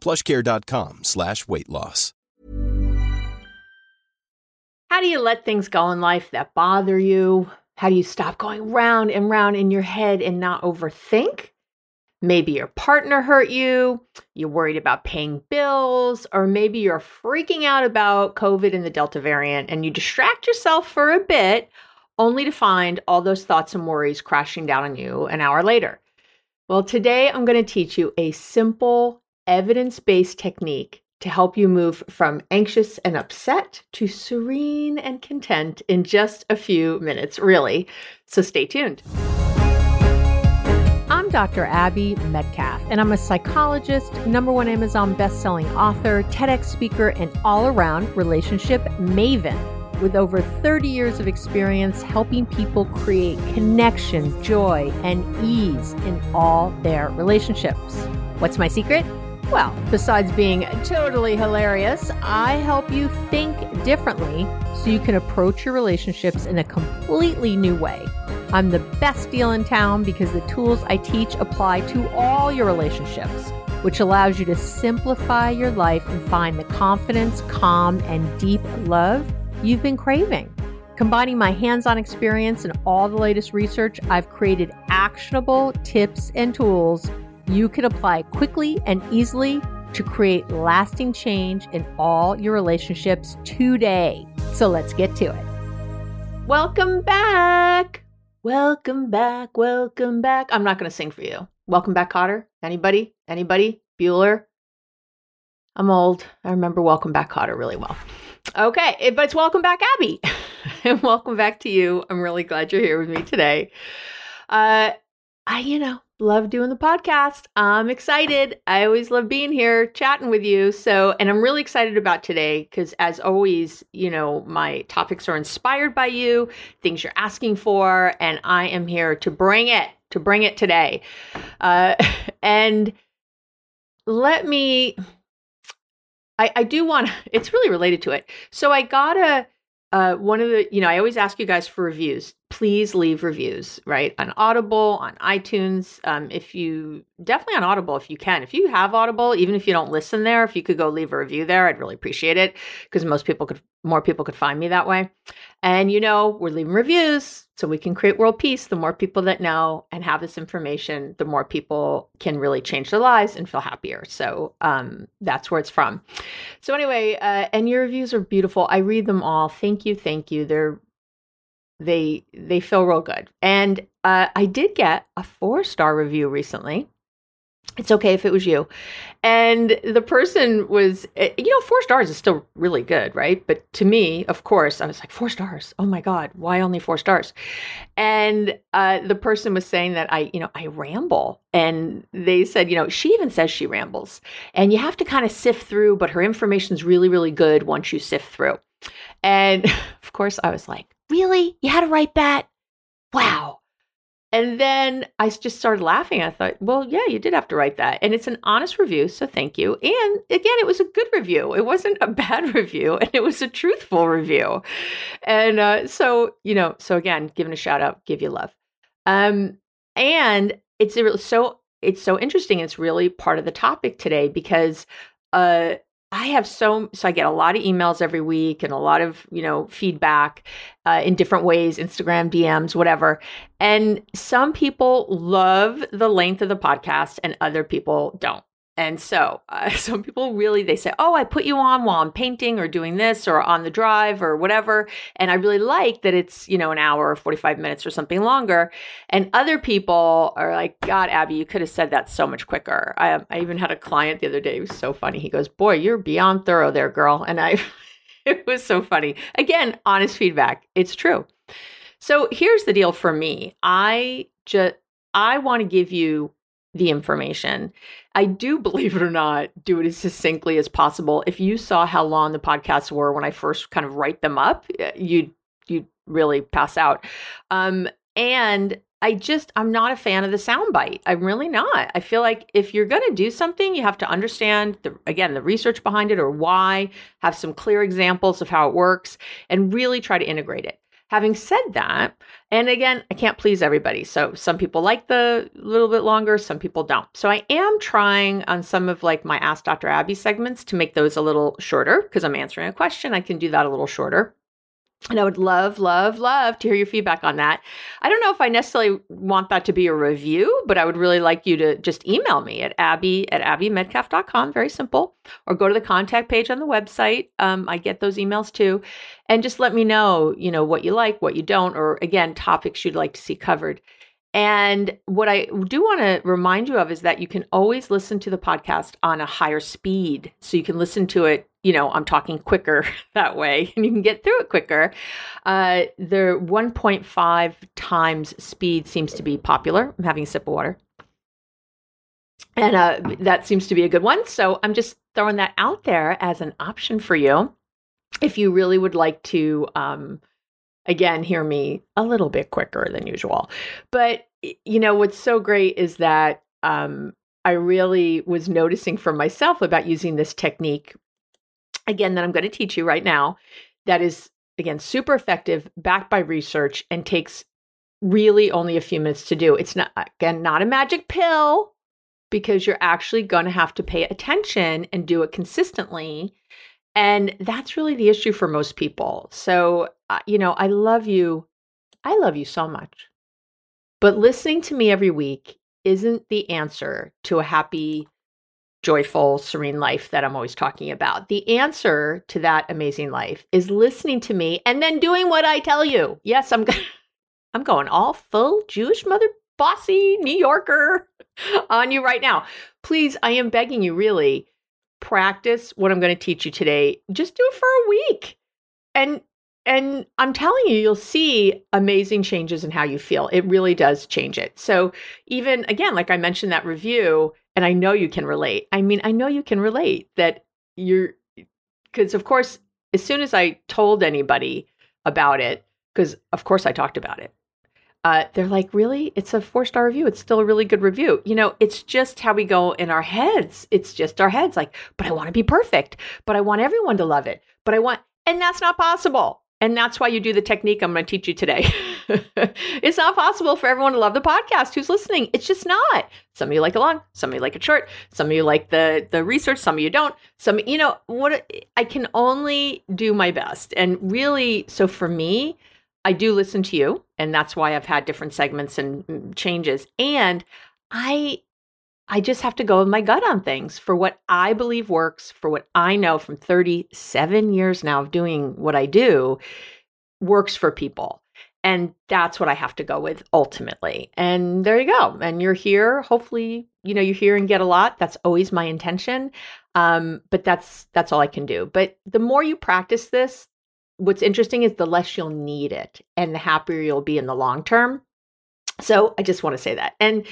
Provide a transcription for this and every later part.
plushcare.com slash weight loss. How do you let things go in life that bother you? How do you stop going round and round in your head and not overthink? Maybe your partner hurt you, you're worried about paying bills, or maybe you're freaking out about COVID and the Delta variant and you distract yourself for a bit only to find all those thoughts and worries crashing down on you an hour later. Well, today I'm going to teach you a simple evidence based technique to help you move from anxious and upset to serene and content in just a few minutes, really. So stay tuned. I'm Dr. Abby Medcalf, and I'm a psychologist, number one Amazon best-selling author, TEDx speaker, and all-around relationship maven with over 30 years of experience helping people create connection, joy, and ease in all their relationships. What's my secret? Well, besides being totally hilarious, I help you think differently so you can approach your relationships in a completely new way. I'm the best deal in town because the tools I teach apply to all your relationships, which allows you to simplify your life and find the confidence, calm, and deep love you've been craving. Combining my hands on experience and all the latest research, I've created actionable tips and tools you can apply quickly and easily to create lasting change in all your relationships today. So let's get to it. Welcome back. Welcome back. Welcome back. I'm not going to sing for you. Welcome back, Kotter. Anybody? Anybody? Bueller? I'm old. I remember Welcome Back, Kotter really well. Okay, but it's Welcome Back, Abby. and welcome back to you. I'm really glad you're here with me today. Uh, I, you know, love doing the podcast. I'm excited. I always love being here chatting with you. So, and I'm really excited about today because, as always, you know, my topics are inspired by you, things you're asking for, and I am here to bring it, to bring it today. Uh, and let me, I, I do want, it's really related to it. So, I got a, uh, one of the, you know, I always ask you guys for reviews. Please leave reviews, right? On Audible, on iTunes. Um, if you definitely on Audible, if you can. If you have Audible, even if you don't listen there, if you could go leave a review there, I'd really appreciate it because most people could, more people could find me that way. And you know, we're leaving reviews so we can create world peace. The more people that know and have this information, the more people can really change their lives and feel happier. So um, that's where it's from. So anyway, uh, and your reviews are beautiful. I read them all. Thank you, thank you. They're they they feel real good. And uh, I did get a four star review recently it's okay if it was you. And the person was, eh, you know, four stars is still really good, right? But to me, of course, I was like, four stars. Oh my God, why only four stars? And uh, the person was saying that I, you know, I ramble. And they said, you know, she even says she rambles. And you have to kind of sift through, but her information is really, really good once you sift through. And of course, I was like, really? You had to write that? Wow. and then I just started laughing. I thought, well, yeah, you did have to write that. And it's an honest review. So thank you. And again, it was a good review. It wasn't a bad review and it was a truthful review. And uh, so, you know, so again, giving a shout out, give you love. Um, and it's so, it's so interesting. It's really part of the topic today because uh, I have so so I get a lot of emails every week and a lot of you know feedback uh, in different ways, Instagram DMs, whatever. And some people love the length of the podcast, and other people don't. And so, uh, some people really they say, "Oh, I put you on while I'm painting or doing this or on the drive or whatever." And I really like that it's, you know, an hour or 45 minutes or something longer. And other people are like, "God, Abby, you could have said that so much quicker." I, I even had a client the other day. It was so funny. He goes, "Boy, you're beyond thorough there, girl." And I it was so funny. Again, honest feedback. It's true. So, here's the deal for me. I just I want to give you the information. I do, believe it or not, do it as succinctly as possible. If you saw how long the podcasts were when I first kind of write them up, you'd you'd really pass out. Um, and I just I'm not a fan of the soundbite. I'm really not. I feel like if you're going to do something, you have to understand the again the research behind it or why, have some clear examples of how it works, and really try to integrate it. Having said that, and again, I can't please everybody. So some people like the little bit longer, some people don't. So I am trying on some of like my Ask Dr. Abby segments to make those a little shorter because I'm answering a question. I can do that a little shorter. And I would love, love, love to hear your feedback on that. I don't know if I necessarily want that to be a review, but I would really like you to just email me at abby at abbymedcalf.com. Very simple. Or go to the contact page on the website. Um, I get those emails too. And just let me know, you know, what you like, what you don't, or again, topics you'd like to see covered. And what I do want to remind you of is that you can always listen to the podcast on a higher speed. So you can listen to it you know, I'm talking quicker that way and you can get through it quicker. Uh, the 1.5 times speed seems to be popular. I'm having a sip of water. And uh, that seems to be a good one. So I'm just throwing that out there as an option for you. If you really would like to, um, again, hear me a little bit quicker than usual. But, you know, what's so great is that um, I really was noticing for myself about using this technique again, that I'm going to teach you right now, that is, again, super effective, backed by research, and takes really only a few minutes to do. It's not, again, not a magic pill because you're actually going to have to pay attention and do it consistently. And that's really the issue for most people. So, uh, you know, I love you. I love you so much. But listening to me every week isn't the answer to a happy, joyful, serene life that I'm always talking about. The answer to that amazing life is listening to me and then doing what I tell you. Yes, I'm I'm going all full Jewish mother bossy New Yorker on you right now. Please, I am begging you really practice what I'm going to teach you today. Just do it for a week. And and I'm telling you, you'll see amazing changes in how you feel. It really does change it. So, even again, like I mentioned that review, and I know you can relate. I mean, I know you can relate that you're, because of course, as soon as I told anybody about it, because of course I talked about it, uh, they're like, really? It's a four star review. It's still a really good review. You know, it's just how we go in our heads. It's just our heads like, but I want to be perfect, but I want everyone to love it, but I want, and that's not possible. And that's why you do the technique I'm going to teach you today. it's not possible for everyone to love the podcast who's listening. It's just not. Some of you like it long, some of you like it short, some of you like the the research, some of you don't. Some you know what I can only do my best. And really so for me, I do listen to you and that's why I've had different segments and mm, changes. And I I just have to go with my gut on things for what I believe works, for what I know from 37 years now of doing what I do works for people. And that's what I have to go with ultimately. And there you go. And you're here. Hopefully, you know, you hear and get a lot. That's always my intention. Um, but that's that's all I can do. But the more you practice this, what's interesting is the less you'll need it and the happier you'll be in the long term. So I just want to say that. And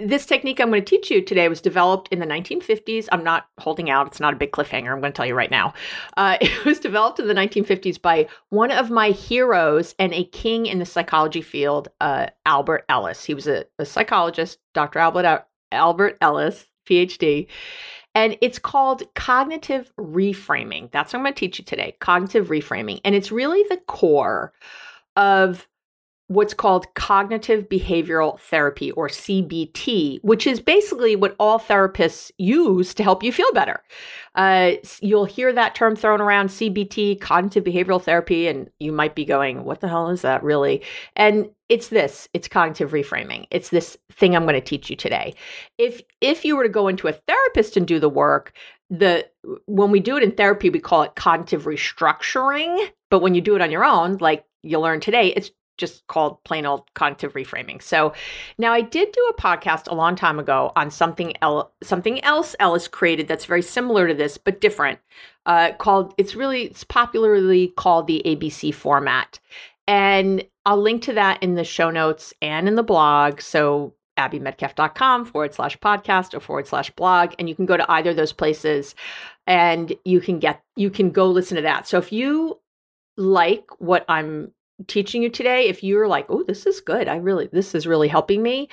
this technique I'm going to teach you today was developed in the 1950s. I'm not holding out, it's not a big cliffhanger. I'm going to tell you right now. Uh, it was developed in the 1950s by one of my heroes and a king in the psychology field, uh, Albert Ellis. He was a, a psychologist, Dr. Albert, Albert Ellis, PhD. And it's called cognitive reframing. That's what I'm going to teach you today cognitive reframing. And it's really the core of what's called cognitive behavioral therapy or CBT, which is basically what all therapists use to help you feel better. Uh, you'll hear that term thrown around CBT, cognitive behavioral therapy, and you might be going, What the hell is that really? And it's this it's cognitive reframing it's this thing i'm going to teach you today if if you were to go into a therapist and do the work the when we do it in therapy we call it cognitive restructuring but when you do it on your own like you'll learn today it's just called plain old cognitive reframing. So now I did do a podcast a long time ago on something else, something else Ellis created that's very similar to this but different. Uh, called it's really it's popularly called the ABC format, and I'll link to that in the show notes and in the blog. So abbymedcalf.com forward slash podcast or forward slash blog. And you can go to either of those places and you can get, you can go listen to that. So if you like what I'm teaching you today, if you're like, oh, this is good, I really, this is really helping me,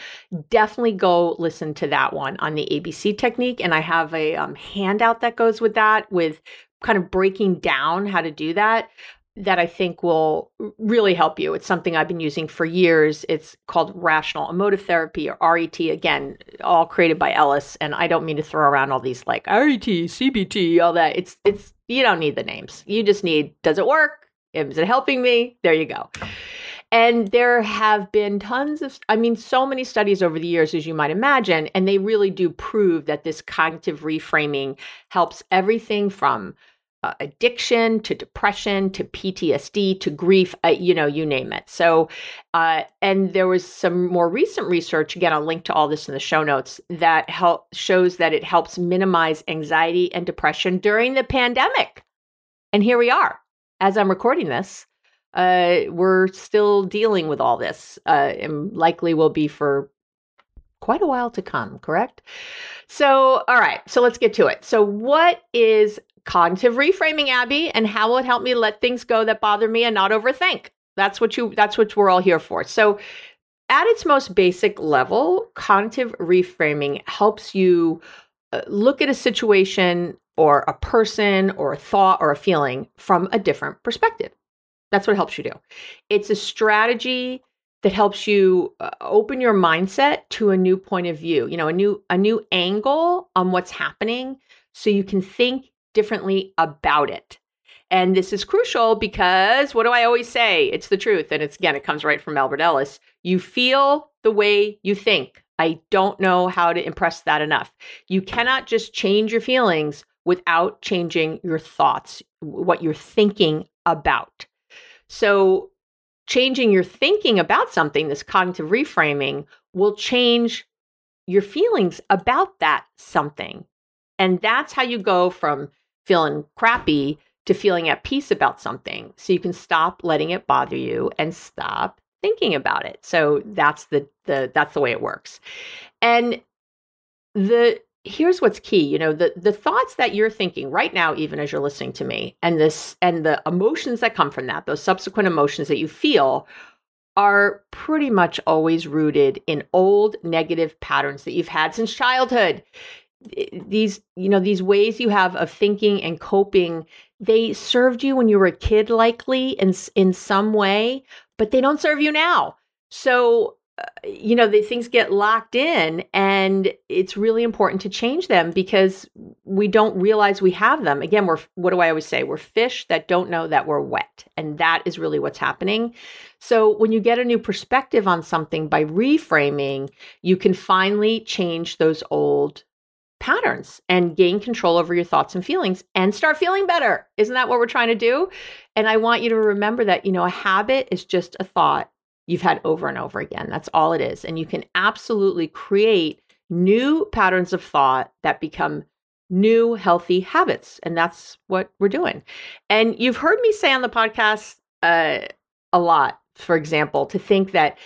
definitely go listen to that one on the ABC technique. And I have a um, handout that goes with that with kind of breaking down how to do that that I think will really help you. It's something I've been using for years. It's called rational emotive therapy or RET, again, all created by Ellis. And I don't mean to throw around all these like RET, CBT, all that. It's, it's, you don't need the names. You just need, does it work? Is it helping me? There you go. And there have been tons of, I mean, so many studies over the years, as you might imagine, and they really do prove that this cognitive reframing helps everything from uh, addiction to depression to PTSD to grief, uh, you know, you name it. So, uh, and there was some more recent research, again, I'll link to all this in the show notes, that help, shows that it helps minimize anxiety and depression during the pandemic. And here we are. As I'm recording this, uh, we're still dealing with all this uh, and likely will be for quite a while to come, correct? So, all right, so let's get to it. So, what is cognitive reframing, Abby, and how will it help me let things go that bother me and not overthink? That's what you that's what we're all here for. So at its most basic level, cognitive reframing helps you look at a situation or a person or a thought or a feeling from a different perspective. That's what helps you do. It's a strategy that helps you uh, open your mindset to a new point of view, you know, a new a new angle on what's happening so you can think differently about it. And this is crucial because what do I always say? It's the truth. And it's again, it comes right from Albert Ellis. You feel the way you think. I don't know how to impress that enough. You cannot just change your feelings without changing your thoughts, what you're thinking about. So, changing your thinking about something, this cognitive reframing, will change your feelings about that something. And that's how you go from feeling crappy to feeling at peace about something. So you can stop letting it bother you and stop thinking about it. So that's the the that's the way it works. And the here's what's key, you know, the the thoughts that you're thinking right now even as you're listening to me and this and the emotions that come from that, those subsequent emotions that you feel are pretty much always rooted in old negative patterns that you've had since childhood these you know these ways you have of thinking and coping they served you when you were a kid likely in in some way but they don't serve you now. So uh, you know the things get locked in and it's really important to change them because we don't realize we have them. Again we're what do i always say? We're fish that don't know that we're wet and that is really what's happening. So when you get a new perspective on something by reframing you can finally change those old patterns and gain control over your thoughts and feelings and start feeling better. Isn't that what we're trying to do? And I want you to remember that, you know, a habit is just a thought you've had over and over again. That's all it is. And you can absolutely create new patterns of thought that become new healthy habits. And that's what we're doing. And you've heard me say on the podcast uh, a lot, for example, to think that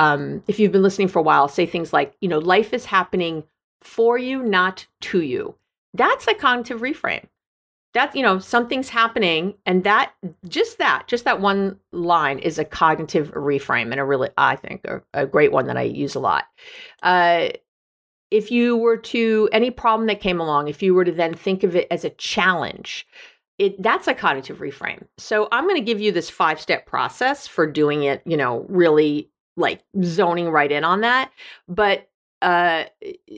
Um, if you've been listening for a while, say things like, you know, life is happening for you, not to you. That's a cognitive reframe. That's, you know, something's happening, and that just that, just that one line is a cognitive reframe, and a really, I think, a, a great one that I use a lot. Uh, if you were to any problem that came along, if you were to then think of it as a challenge, it that's a cognitive reframe. So I'm going to give you this five step process for doing it, you know, really like zoning right in on that. But uh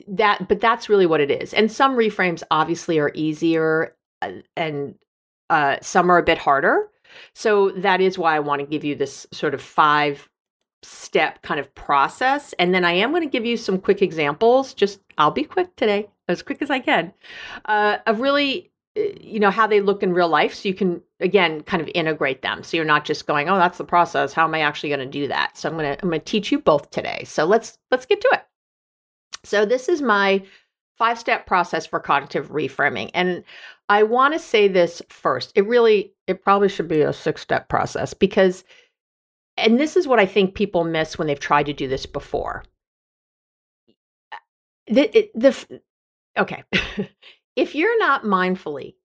that but that's really what it is. And some reframes obviously are easier uh, and uh some are a bit harder. So that is why I want to give you this sort of five step kind of process. And then I am going to give you some quick examples. Just, I'll be quick today, as quick as I can, uh, of really, uh, you know, how they look in real life. So you can, again, kind of integrate them. So you're not just going, oh, that's the process. How am I actually going to do that? So I'm going to, I'm going to teach you both today. So let's, let's get to it. So this is my five step process for cognitive reframing. And I want to say this first. It really, it probably should be a six step process because and this is what I think people miss when they've tried to do this before. Uh, the, the okay, if you're not mindfully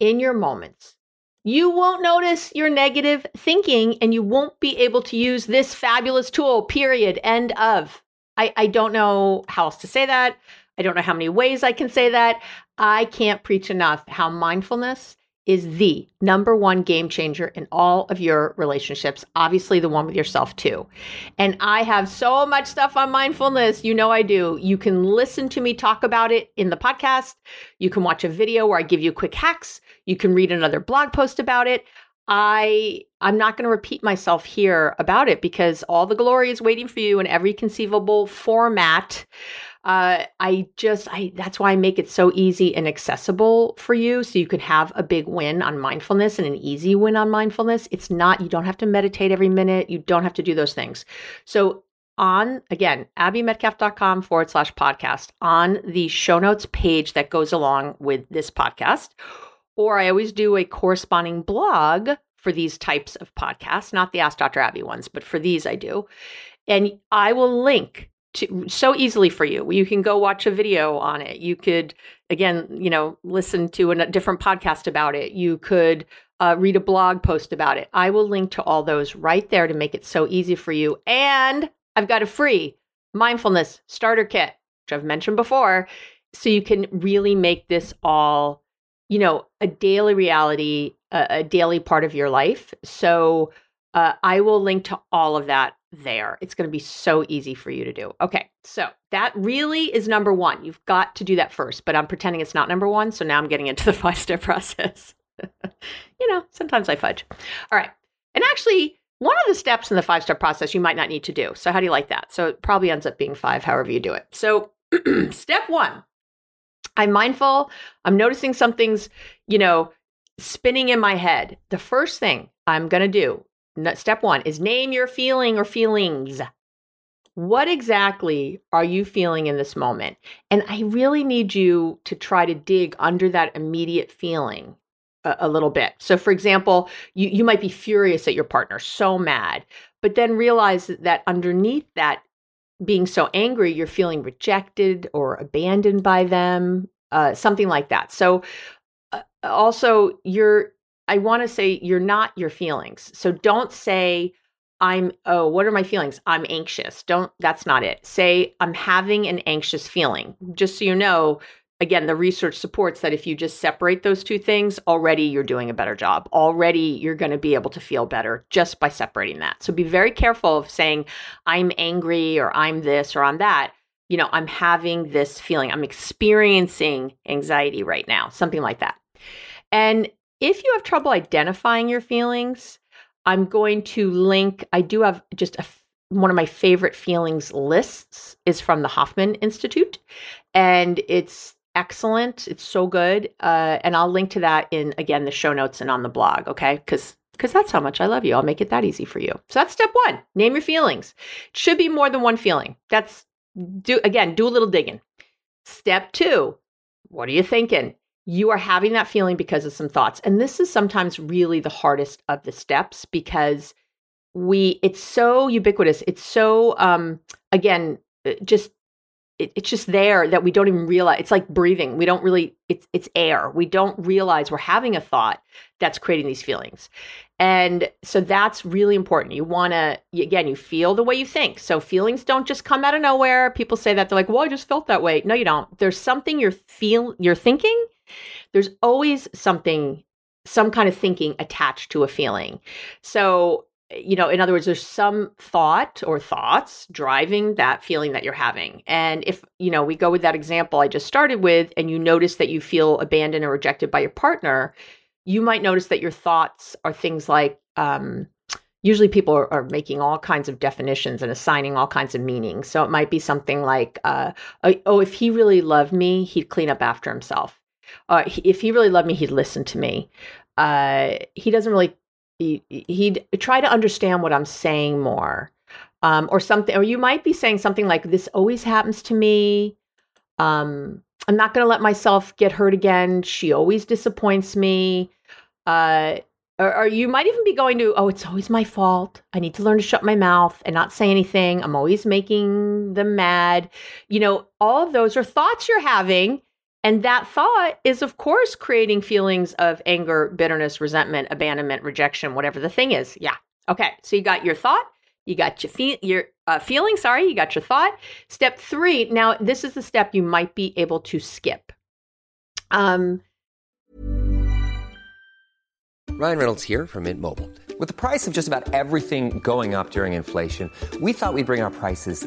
in your moments, you won't notice your negative thinking and you won't be able to use this fabulous tool, period. End of. I, I don't know how else to say that. I don't know how many ways I can say that. I can't preach enough how mindfulness is the number one game changer in all of your relationships. Obviously, the one with yourself, too. And I have so much stuff on mindfulness. You know, I do. You can listen to me talk about it in the podcast. You can watch a video where I give you quick hacks. You can read another blog post about it. I I'm not going to repeat myself here about it because all the glory is waiting for you in every conceivable format uh, I just, I that's why I make it so easy and accessible for you, so you can have a big win on mindfulness and an easy win on mindfulness. It's not you don't have to meditate every minute. You don't have to do those things. So on again abbymedcalf.com forward slash podcast on the show notes page that goes along with this podcast or i always do a corresponding blog for these types of podcasts not the ask dr abby ones but for these i do and i will link to, so easily for you. You can go watch a video on it. You could, again, you know, listen to a different podcast about it. You could uh, read a blog post about it. I will link to all those right there to make it so easy for you. And I've got a free mindfulness starter kit, which I've mentioned before. So you can really make this all, you know, a daily reality, a, a daily part of your life. So uh, I will link to all of that there. It's going to be so easy for you to do. Okay, so that really is number one. You've got to do that first, but I'm pretending it's not number one. So now I'm getting into the five step process. you know, sometimes I fudge. All right. And actually, one of the steps in the five step process you might not need to do. So, how do you like that? So, it probably ends up being five, however you do it. So, step one I'm mindful. I'm noticing something's, you know, spinning in my head. The first thing I'm going to do Step one is name your feeling or feelings. What exactly are you feeling in this moment? And I really need you to try to dig under that immediate feeling a, a little bit. So, for example, you, you might be furious at your partner, so mad, but then realize that underneath that being so angry, you're feeling rejected or abandoned by them, uh, something like that. So, uh, also, you're I want to say you're not your feelings. So don't say, I'm, oh, what are my feelings? I'm anxious. Don't, that's not it. Say, I'm having an anxious feeling. Just so you know, again, the research supports that if you just separate those two things, already you're doing a better job. Already you're going to be able to feel better just by separating that. So be very careful of saying, I'm angry or I'm this or I'm that. You know, I'm having this feeling. I'm experiencing anxiety right now, something like that. And if you have trouble identifying your feelings, I'm going to link, I do have just a one of my favorite feelings lists is from the Hoffman Institute, and it's excellent. It's so good, uh, and I'll link to that in again the show notes and on the blog. Okay, because because that's how much I love you. I'll make it that easy for you. So that's step one. Name your feelings. It should be more than one feeling. That's do again. Do a little digging. Step two. What are you thinking? you are having that feeling because of some thoughts. And this is sometimes really the hardest of the steps because we it's so ubiquitous it's so um again uh, just it, it's just there that we don't even realize it's like breathing we don't really it's it's air we don't realize we're having a thought that's creating these feelings. And so that's really important you want to again you feel the way you think so feelings don't just come out of nowhere people say that they're like well i just felt that way. No you don't there's something you're feel you're thinking there's always something some kind of thinking attached to a feeling. So you know, in other words, there's some thought or thoughts driving that feeling that you're having. And if, you know, we go with that example I just started with, and you notice that you feel abandoned or rejected by your partner, you might notice that your thoughts are things like, um, usually people are, are, making all kinds of definitions and assigning all kinds of meanings. So it might be something like, uh, oh, if he really loved me, he'd clean up after himself. Uh, if he really loved me, he'd listen to me. Uh, he doesn't really he, he'd try to understand what I'm saying more. Um, or something, or you might be saying something like, This always happens to me. Um, I'm not going to let myself get hurt again. She always disappoints me. Uh, or, or, you might even be going to, Oh, it's always my fault. I need to learn to shut my mouth and not say anything. I'm always making them mad. You know, all of those are thoughts you're having and that thought is, of course, creating feelings of anger, bitterness, resentment, abandonment, rejection, whatever the thing is. Yeah. Okay. So you got your thought, you got your, fe- your uh, feeling, sorry, you got your thought. Step three. Now, this is the step you might be able to skip. Um, Ryan Reynolds here from Mint Mobile. With the price of just about everything going up during inflation, we thought we'd bring our prices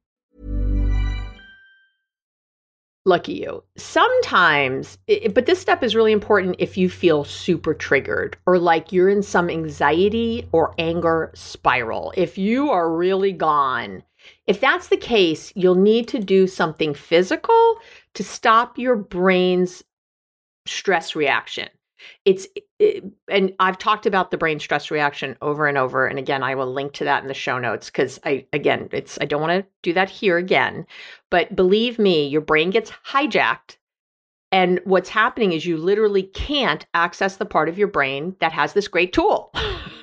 Lucky you. Sometimes, but this step is really important if you feel super triggered or like you're in some anxiety or anger spiral. If you are really gone, if that's the case, you'll need to do something physical to stop your brain's stress reaction it's it, and I've talked about the brain stress reaction over and over and again I will link to that in the show notes cuz I again it's I don't want to do that here again but believe me your brain gets hijacked and what's happening is you literally can't access the part of your brain that has this great tool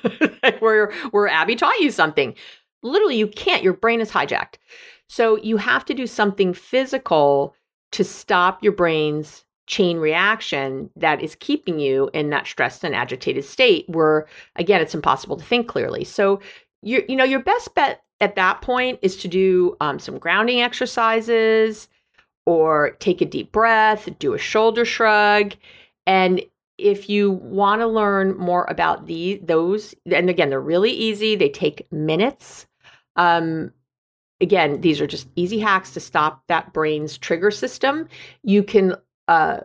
where where Abby taught you something. Literally you can't your brain is hijacked. So you have to do something physical to stop your brain's chain reaction that is keeping you in that stressed and agitated state where again it's impossible to think clearly. So you you know your best bet at that point is to do um, some grounding exercises or take a deep breath do a shoulder shrug. And if you want to learn more about the those and again they're really easy they take minutes. Um, again these are just easy hacks to stop that brain's trigger system. You can uh,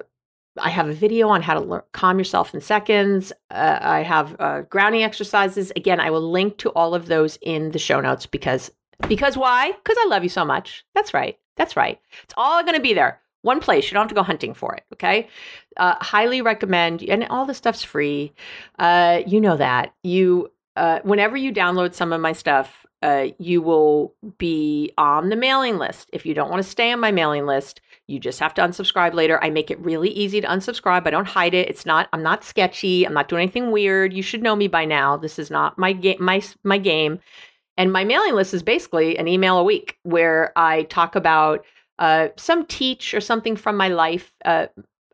I have a video on how to learn, calm yourself in seconds. Uh, I have uh, grounding exercises. Again, I will link to all of those in the show notes because because why? Because I love you so much. That's right. That's right. It's all going to be there. One place. You don't have to go hunting for it. Okay. Uh, highly recommend. And all the stuff's free. Uh, you know that. You uh, whenever you download some of my stuff, uh, you will be on the mailing list. If you don't want to stay on my mailing list, you just have to unsubscribe later. I make it really easy to unsubscribe. I don't hide it. It's not. I'm not sketchy. I'm not doing anything weird. You should know me by now. This is not my game. My my game. And my mailing list is basically an email a week where I talk about uh, some teach or something from my life. Uh,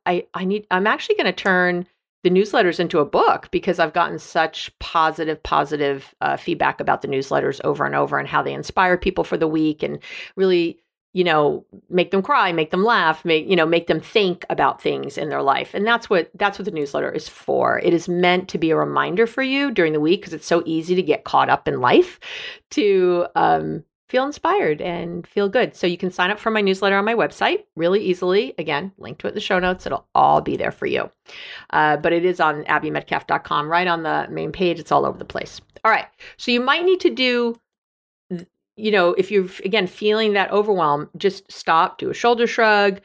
I I need. I'm actually going to turn the newsletters into a book because I've gotten such positive, positive uh, feedback about the newsletters over and over and how they inspire people for the week and really you know make them cry make them laugh make you know make them think about things in their life. And that's what that's what the newsletter is for. It is meant to be a reminder for you during the week because it's so easy to get caught up in life to um, feel inspired and feel good. So you can sign up for my newsletter on my website really easily. Again link to it in the show notes. It'll all be there for you. Uh, but it is on abbymedcalf.com right on the main page. It's all over the place. All right. So you might need to do you know, if you're again feeling that overwhelm, just stop, do a shoulder shrug,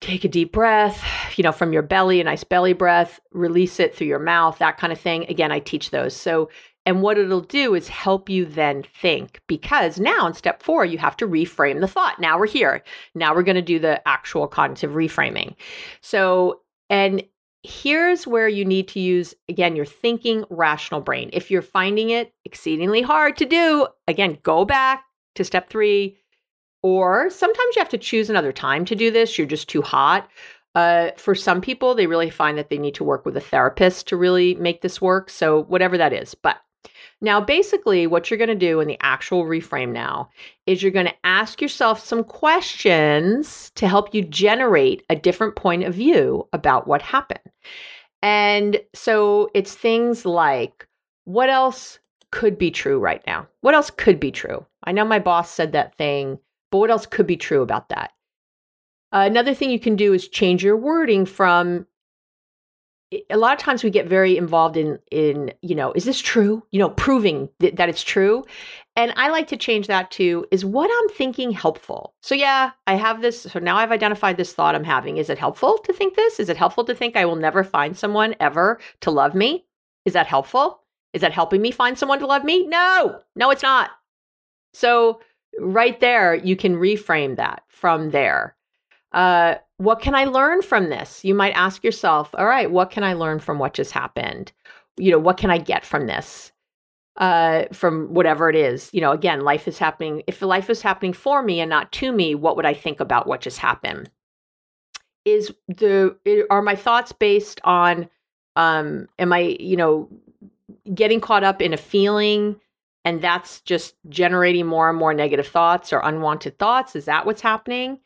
take a deep breath, you know, from your belly, a nice belly breath, release it through your mouth, that kind of thing. Again, I teach those. So, and what it'll do is help you then think because now in step four, you have to reframe the thought. Now we're here. Now we're going to do the actual cognitive reframing. So, and here's where you need to use, again, your thinking rational brain. If you're finding it exceedingly hard to do, again, go back to step three. Or sometimes you have to choose another time to do this. You're just too hot. Uh, for some people, they really find that they need to work with a therapist to really make this work. So, whatever that is. But now, basically, what you're going to do in the actual reframe now is you're going to ask yourself some questions to help you generate a different point of view about what happened. And so it's things like, what else could be true right now? What else could be true? I know my boss said that thing, but what else could be true about that? Another thing you can do is change your wording from a lot of times we get very involved in in you know is this true? You know proving th- that it's true. And i like to change that to is what i'm thinking helpful? So yeah i have this so now i've identified this thought i'm having. Is it helpful to think this? Is it helpful to think i will never find someone ever to love me? Is that helpful? Is that helping me find someone to love me? No! No it's not. So right there you can reframe that from there uh, what can I learn from this? You might ask yourself, all right, what can I learn from what just happened? You know, what can I get from this? Uh, from whatever it is. You know, again, life is happening. If life is happening for me and not to me, what would I think about what just happened? Is the are my thoughts based on um am I, you know, getting caught up in a feeling and that's just generating more and more negative thoughts or unwanted thoughts? Is that what's happening?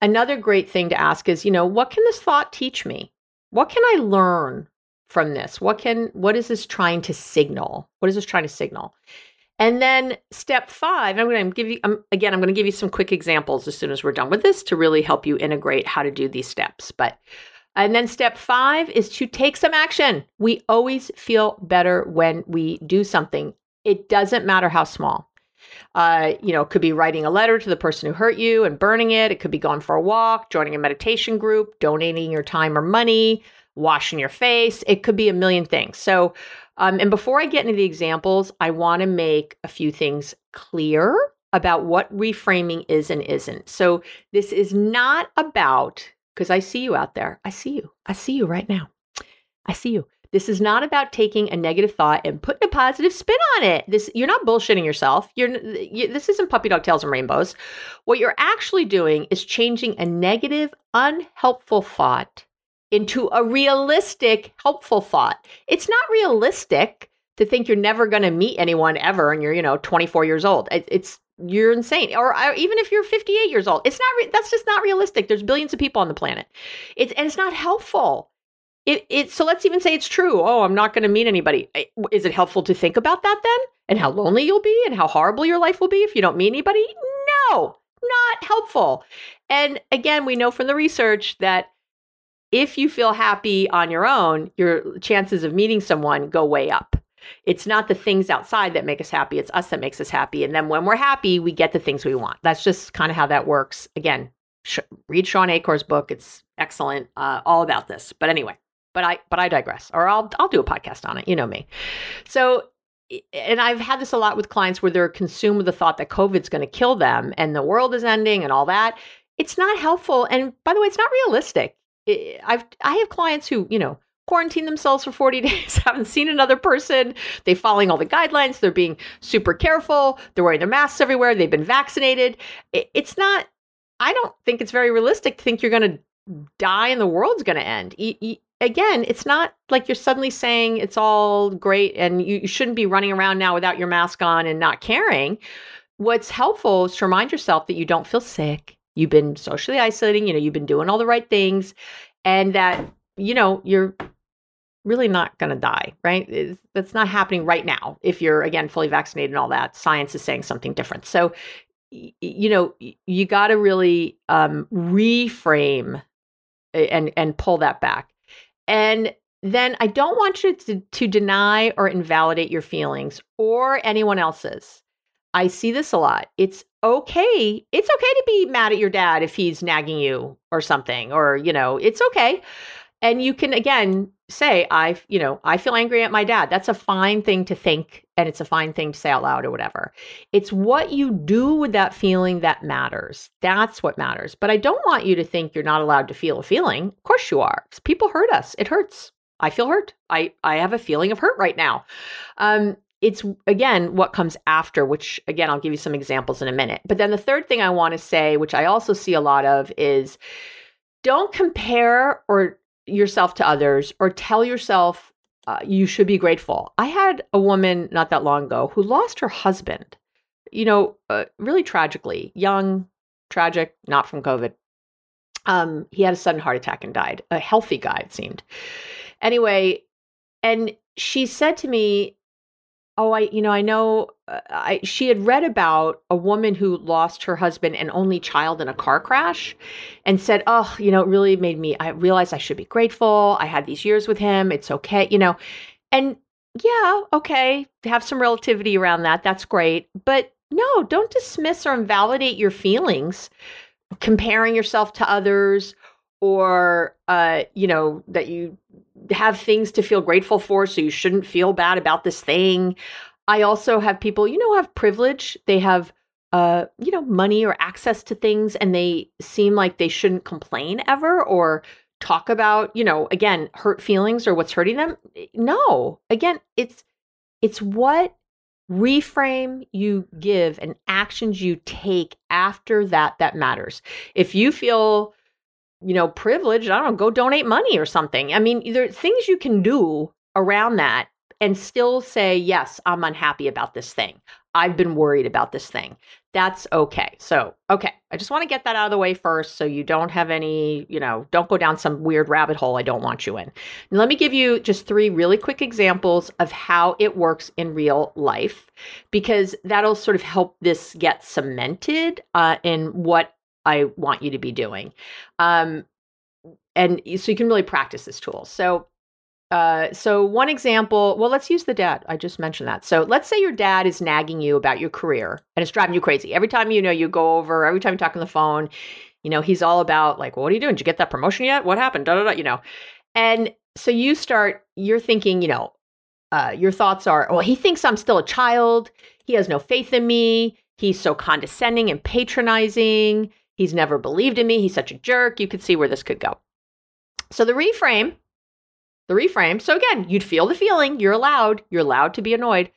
Another great thing to ask is, you know, what can this thought teach me? What can I learn from this? What can what is this trying to signal? What is this trying to signal? And then step five, I'm going to give you um, again. I'm going to give you some quick examples as soon as we're done with this to really help you integrate how to do these steps. But and then step five is to take some action. We always feel better when we do something. It doesn't matter how small. Uh, you know, it could be writing a letter to the person who hurt you and burning it. It could be going for a walk, joining a meditation group, donating your time or money, washing your face. It could be a million things. So, um, and before I get into the examples, I want to make a few things clear about what reframing is and isn't. So, this is not about, because I see you out there. I see you. I see you right now. I see you. This is not about taking a negative thought and putting a positive spin on it. This you're not bullshitting yourself. You're you, this isn't puppy dog tails and rainbows. What you're actually doing is changing a negative, unhelpful thought into a realistic, helpful thought. It's not realistic to think you're never going to meet anyone ever and you're, you know, 24 years old. It, it's you're insane or even if you're 58 years old it's not re- that's just not realistic there's billions of people on the planet it's and it's not helpful it, it so let's even say it's true. Oh, I'm not going to meet anybody. Is it helpful to think about that then? And how lonely you'll be and how horrible your life will be if you don't meet anybody? No, not helpful. And again, we know from the research that if you feel happy on your own, your chances of meeting someone go way up. It's not the things outside that make us happy, it's us that makes us happy. And then when we're happy, we get the things we want. That's just kind of how that works. Again, read Shawn Achor's book. It's excellent, uh, all about this. But anyway, but I but I digress. Or I'll I'll do a podcast on it. You know me. So and I've had this a lot with clients where they're consumed with the thought that COVID's going to kill them and the world is ending and all that. It's not helpful. And by the way, it's not realistic. I've I have clients who, you know, quarantine themselves for 40 days, haven't seen another person. They're following all the guidelines. They're being super careful. They're wearing their masks everywhere. They've been vaccinated. It's not, I don't think it's very realistic to think you're going to die and the world's going to end again, it's not like you're suddenly saying it's all great and you, you shouldn't be running around now without your mask on and not caring. what's helpful is to remind yourself that you don't feel sick. You've been socially isolating, you know, you've been doing all the right things, and that, you know, you're really not going to die, right? That's not happening right now. If you're, again, fully vaccinated and all that, science is saying something different. So, you know, you got to really um, reframe and and pull that back. And then I don't want you to, to deny or invalidate your feelings or anyone else's. I see this a lot. It's okay. It's okay to be mad at your dad if he's nagging you or something, or, you know, it's okay. And you can, again, say, I, you know, I feel angry at my dad. That's a fine thing to think and it's a fine thing to say out loud or whatever. It's what you do with that feeling that matters. That's what matters. But I don't want you to think you're not allowed to feel a feeling. Of course you are. People hurt us. It hurts. I feel hurt. I I have a feeling of hurt right now. Um it's again what comes after which again I'll give you some examples in a minute. But then the third thing I want to say which I also see a lot of is don't compare or yourself to others or tell yourself uh, you should be grateful. I had a woman not that long ago who lost her husband, you know, uh, really tragically, young, tragic, not from COVID. Um, he had a sudden heart attack and died. A healthy guy, it seemed. Anyway, and she said to me, oh i you know i know uh, I, she had read about a woman who lost her husband and only child in a car crash and said oh you know it really made me i realized i should be grateful. I had these years with him. It's okay you know and yeah okay have some relativity around that. That's great. But no don't dismiss or invalidate your feelings comparing yourself to others or uh you know that you have things to feel grateful for, so you shouldn't feel bad about this thing. I also have people, you know, have privilege. They have uh, you know, money or access to things and they seem like they shouldn't complain ever or talk about, you know, again, hurt feelings or what's hurting them. No. Again, it's it's what reframe you give and actions you take after that that matters. If you feel you know, privileged, I don't know, go donate money or something. I mean, there are things you can do around that and still say, yes, I'm unhappy about this thing. I've been worried about this thing. That's okay. So, okay, I just want to get that out of the way first so you don't have any, you know, don't go down some weird rabbit hole I don't want you in. And let me give you just three really quick examples of how it works in real life because that'll sort of help this get cemented uh, in what I want you to be doing. Um, and so you can really practice this tool. So, uh, so one example, well, let's use the dad. I just mentioned that. So let's say your dad is nagging you about your career and it's driving you crazy. Every time you know you go over, every time you talk on the phone, you know, he's all about like, well, what are you doing? Did you get that promotion yet? What happened? Da, da, da, you know. And so you start, you're thinking, you know, uh, your thoughts are, oh, he thinks I'm still a child. He has no faith in me. He's so condescending and patronizing. He's never believed in me. He's such a jerk. You could see where this could go. So the reframe, the reframe. So again, you'd feel the feeling. You're allowed. You're allowed to be annoyed.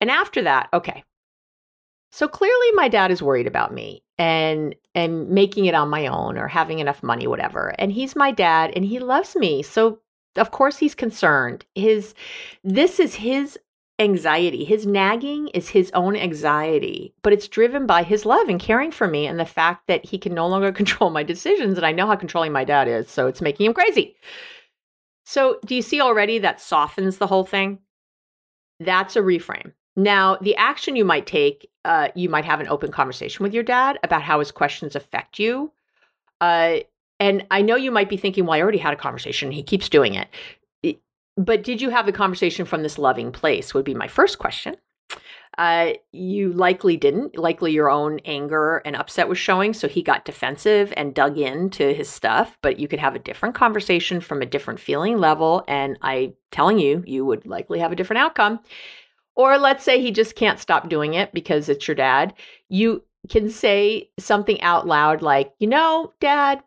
And after that, okay. So clearly my dad is worried about me and and making it on my own or having enough money whatever. And he's my dad and he loves me. So of course he's concerned. His this is his anxiety. His nagging is his own anxiety, but it's driven by his love and caring for me and the fact that he can no longer control my decisions. And I know how controlling my dad is, so it's making him crazy. So, do you see already that softens the whole thing? That's a reframe. Now, the action you might take, uh, you might have an open conversation with your dad about how his questions affect you. Uh, and I know you might be thinking, well, I already had a conversation. He keeps doing it. But did you have the conversation from this loving place? Would be my first question. Uh, you likely didn't. Likely your own anger and upset was showing. So he got defensive and dug into his stuff. But you could have a different conversation from a different feeling level. And I telling you, you would likely have a different outcome. Or let's say he just can't stop doing it because it's your dad. You can say something out loud like, you know, dad,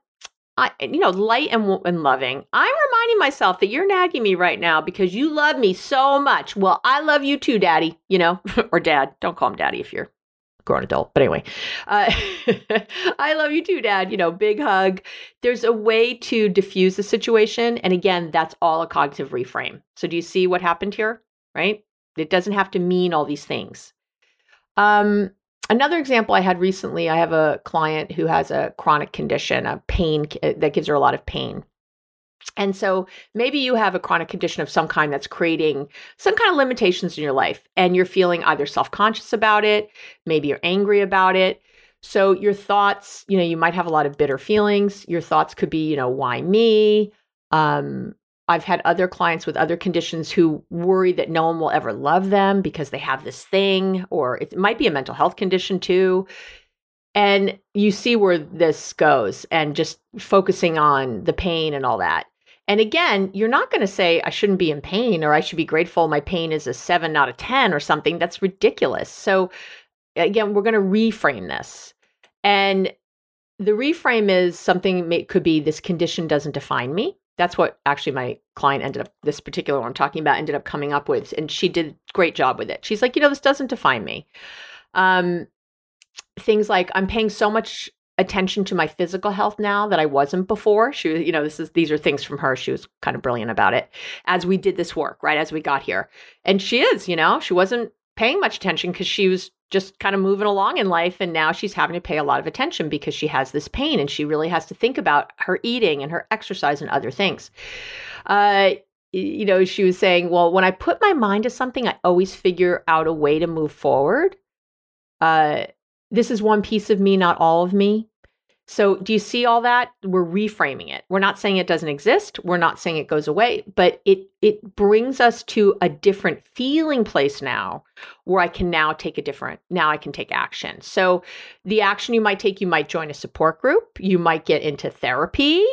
I, you know, light and, and loving. I'm reminding myself that you're nagging me right now because you love me so much. Well, I love you too, daddy, you know, or dad. Don't call him daddy if you're grown adult. But anyway, uh, I love you too, dad. You know, big hug. There's a way to diffuse the situation. And again, that's all a cognitive reframe. So do you see what happened here? Right? It doesn't have to mean all these things. Um, another example I had recently, I have a client who has a chronic condition, a pain that gives her a lot of pain. And so maybe you have a chronic condition of some kind that's creating some kind of limitations in your life, and you're feeling either self conscious about it, maybe you're angry about it. So your thoughts, you know, you might have a lot of bitter feelings. Your thoughts could be, you know, why me? Um, I've had other clients with other conditions who worry that no one will ever love them because they have this thing, or it might be a mental health condition too. And you see where this goes and just focusing on the pain and all that. And again, you're not going to say, I shouldn't be in pain or I should be grateful my pain is a seven, not a 10 or something. That's ridiculous. So, again, we're going to reframe this. And the reframe is something may, could be this condition doesn't define me. That's what actually my client ended up, this particular one I'm talking about, ended up coming up with. And she did great job with it. She's like, you know, this doesn't define me. Um, things like I'm paying so much attention to my physical health now that I wasn't before. She was, you know, this is these are things from her. She was kind of brilliant about it as we did this work, right? As we got here. And she is, you know, she wasn't paying much attention because she was just kind of moving along in life and now she's having to pay a lot of attention because she has this pain and she really has to think about her eating and her exercise and other things. Uh you know, she was saying, well, when I put my mind to something, I always figure out a way to move forward. Uh this is one piece of me, not all of me. So, do you see all that? We're reframing it. We're not saying it doesn't exist. We're not saying it goes away, but it it brings us to a different feeling place now where I can now take a different now I can take action. So, the action you might take, you might join a support group, you might get into therapy.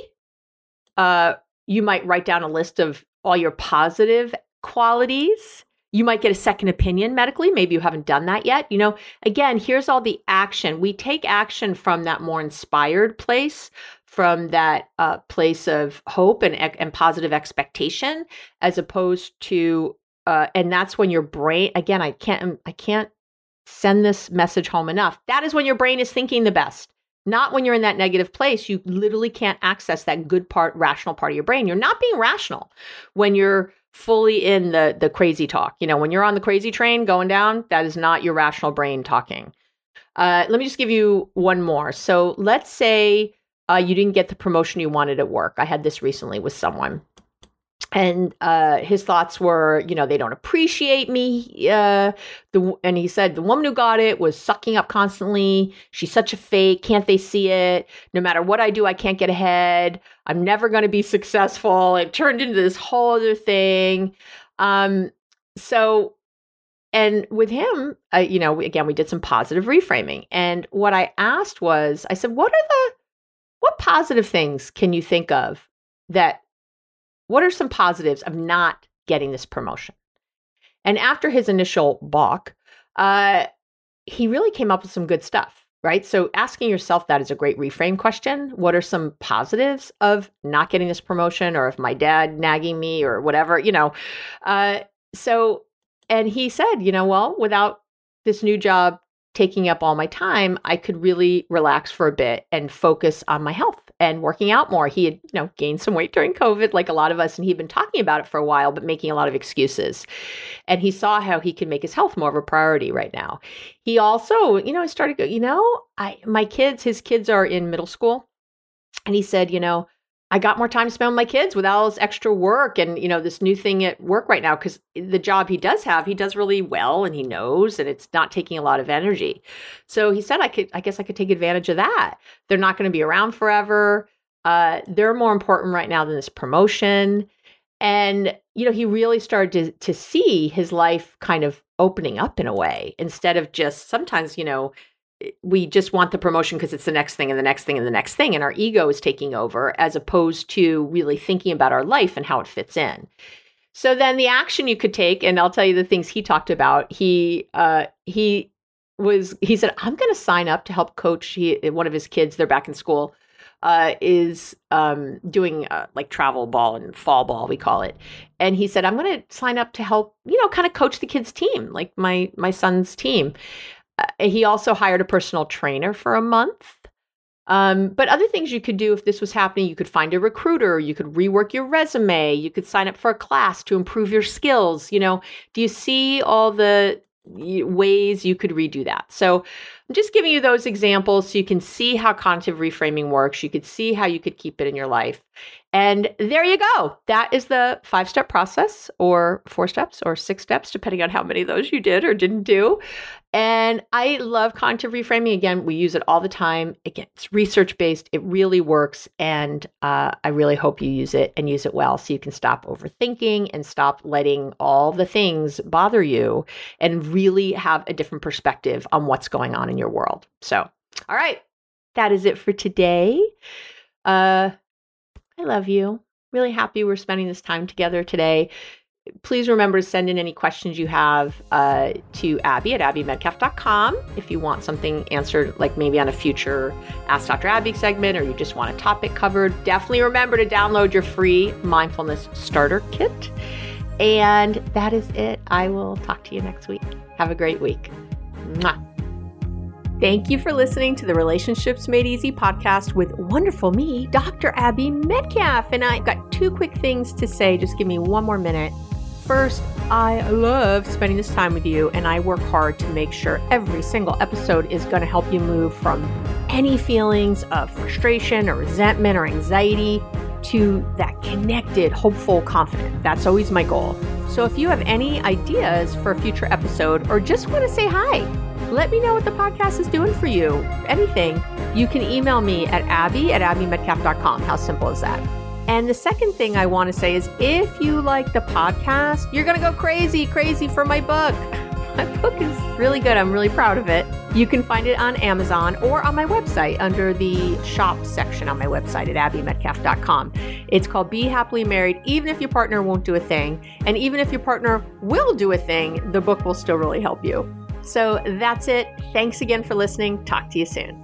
Uh you might write down a list of all your positive qualities you might get a second opinion medically. Maybe you haven't done that yet. You know, again, here's all the action. We take action from that more inspired place, from that uh, place of hope and, and positive expectation, as opposed to, uh, and that's when your brain, again, I can't, I can't send this message home enough. That is when your brain is thinking the best. Not when you're in that negative place. You literally can't access that good part, rational part of your brain. You're not being rational when you're fully in the the crazy talk. You know, when you're on the crazy train going down, that is not your rational brain talking. Uh, let me just give you one more. So let's say uh, you didn't get the promotion you wanted at work. I had this recently with someone and uh, his thoughts were, you know, they don't appreciate me. Uh, the and he said the woman who got it was sucking up constantly. She's such a fake. Can't they see it? No matter what I do, I can't get ahead. I'm never going to be successful. It turned into this whole other thing. Um, so, and with him, uh, you know, again, we did some positive reframing. And what I asked was, I said, what are the what positive things can you think of that what are some positives of not getting this promotion? And after his initial balk, uh, he really came up with some good stuff, right? So asking yourself that is a great reframe question. What are some positives of not getting this promotion or of my dad nagging me or whatever, you know? Uh, so, and he said, you know, well, without this new job taking up all my time, I could really relax for a bit and focus on my health and working out more. He had, you know, gained some weight during COVID, like a lot of us, and he'd been talking about it for a while, but making a lot of excuses. And he saw how he could make his health more of a priority right now. He also, you know, started, you know, I my kids, his kids are in middle school, and he said, you know, I got more time to spend with my kids without all this extra work and you know this new thing at work right now because the job he does have he does really well and he knows and it's not taking a lot of energy. So he said I could I guess I could take advantage of that. They're not going to be around forever. Uh, they're more important right now than this promotion. And you know he really started to to see his life kind of opening up in a way instead of just sometimes you know we just want the promotion because it's the next thing and the next thing and the next thing and our ego is taking over as opposed to really thinking about our life and how it fits in. So then the action you could take and i'll tell you the things he talked about he uh he was he said i'm going to sign up to help coach he one of his kids they're back in school uh, is um, doing uh, like travel ball and fall ball we call it. And he said i'm going to sign up to help you know kind of coach the kids team like my my son's team he also hired a personal trainer for a month. Um, but other things you could do if this was happening, you could find a recruiter, you could rework your resume, you could sign up for a class to improve your skills. You know, do you see all the ways you could redo that. So I'm just giving you those examples so you can see how cognitive reframing works. You could see how you could keep it in your life. And there you go. That is the five step process, or four steps, or six steps, depending on how many of those you did or didn't do. And I love cognitive reframing. Again, we use it all the time. Again, it's research based, it really works. And uh, I really hope you use it and use it well so you can stop overthinking and stop letting all the things bother you and really have a different perspective on what's going on in your world. So, all right, that is it for today. Uh, I love you. Really happy we're spending this time together today. Please remember to send in any questions you have uh, to Abby at abbymedcalf.com if you want something answered, like maybe on a future Ask Dr. Abby segment, or you just want a topic covered. Definitely remember to download your free mindfulness starter kit. And that is it. I will talk to you next week. Have a great week. Mwah. Thank you for listening to the Relationships Made Easy podcast with wonderful me, Dr. Abby Medcalf. And I've got two quick things to say. Just give me one more minute. First, I love spending this time with you, and I work hard to make sure every single episode is going to help you move from any feelings of frustration or resentment or anxiety to that connected, hopeful, confident. That's always my goal. So if you have any ideas for a future episode or just want to say hi, let me know what the podcast is doing for you. Anything, you can email me at abby at abbymedcalf.com. How simple is that? And the second thing I want to say is if you like the podcast, you're going to go crazy, crazy for my book. My book is really good. I'm really proud of it. You can find it on Amazon or on my website under the shop section on my website at abbymedcalf.com. It's called Be Happily Married, even if your partner won't do a thing. And even if your partner will do a thing, the book will still really help you. So that's it. Thanks again for listening. Talk to you soon.